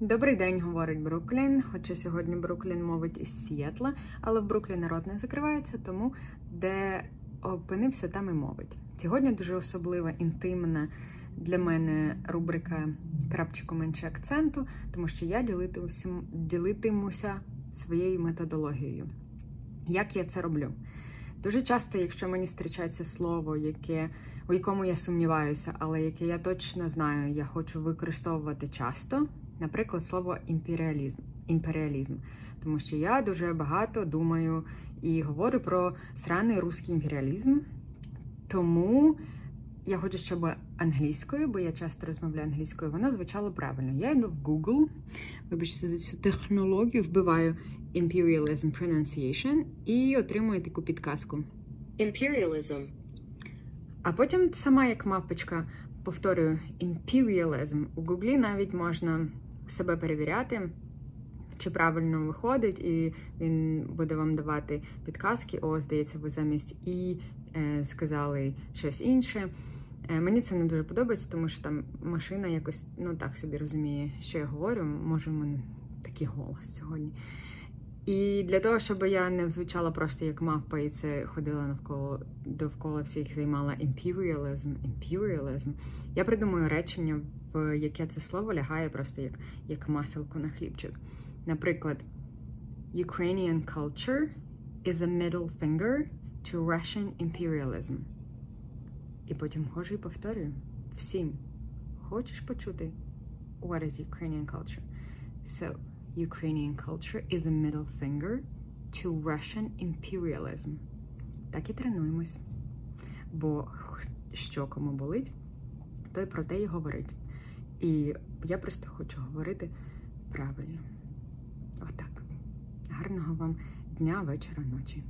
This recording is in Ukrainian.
Добрий день, говорить Бруклін. Хоча сьогодні Бруклін мовить із Сієтла, але в Бруклі народ не закривається, тому де опинився, там і мовить. Сьогодні дуже особлива, інтимна для мене рубрика крапчику менше акценту, тому що я ділитимуся своєю методологією. Як я це роблю? Дуже часто, якщо мені зустрічається слово, яке, у якому я сумніваюся, але яке я точно знаю, я хочу використовувати часто, наприклад, слово імперіалізм. імперіалізм. Тому що я дуже багато думаю і говорю про сраний русський імперіалізм. Тому я хочу, щоб англійською, бо я часто розмовляю англійською, вона звучала правильно. Я йду в Google, вибачте за цю технологію, вбиваю Imperialism Pronunciation і отримую таку підказку. Imperialism. А потім сама, як мавпочка, повторюю Imperialism. У Гуглі навіть можна себе перевіряти, чи правильно виходить, і він буде вам давати підказки. О, здається, ви замість і е, сказали щось інше. Е, мені це не дуже подобається, тому що там машина якось ну так собі розуміє, що я говорю. Може, в мене такий голос сьогодні. І для того, щоб я не звучала просто як мавпа, і це ходила навколо довкола всіх, займала imperialism, imperialism, я придумаю речення, в яке це слово лягає просто як, як маселко на хлібчик. Наприклад, Ukrainian culture is a middle finger to Russian imperialism. І потім хожу і повторюю всім. Хочеш почути? What is Ukrainian culture? So, Ukrainian culture is a middle finger to Russian imperialism. Так і тренуємось. Бо що кому болить, той про те і говорить. І я просто хочу говорити правильно. Отак. Гарного вам дня, вечора, ночі.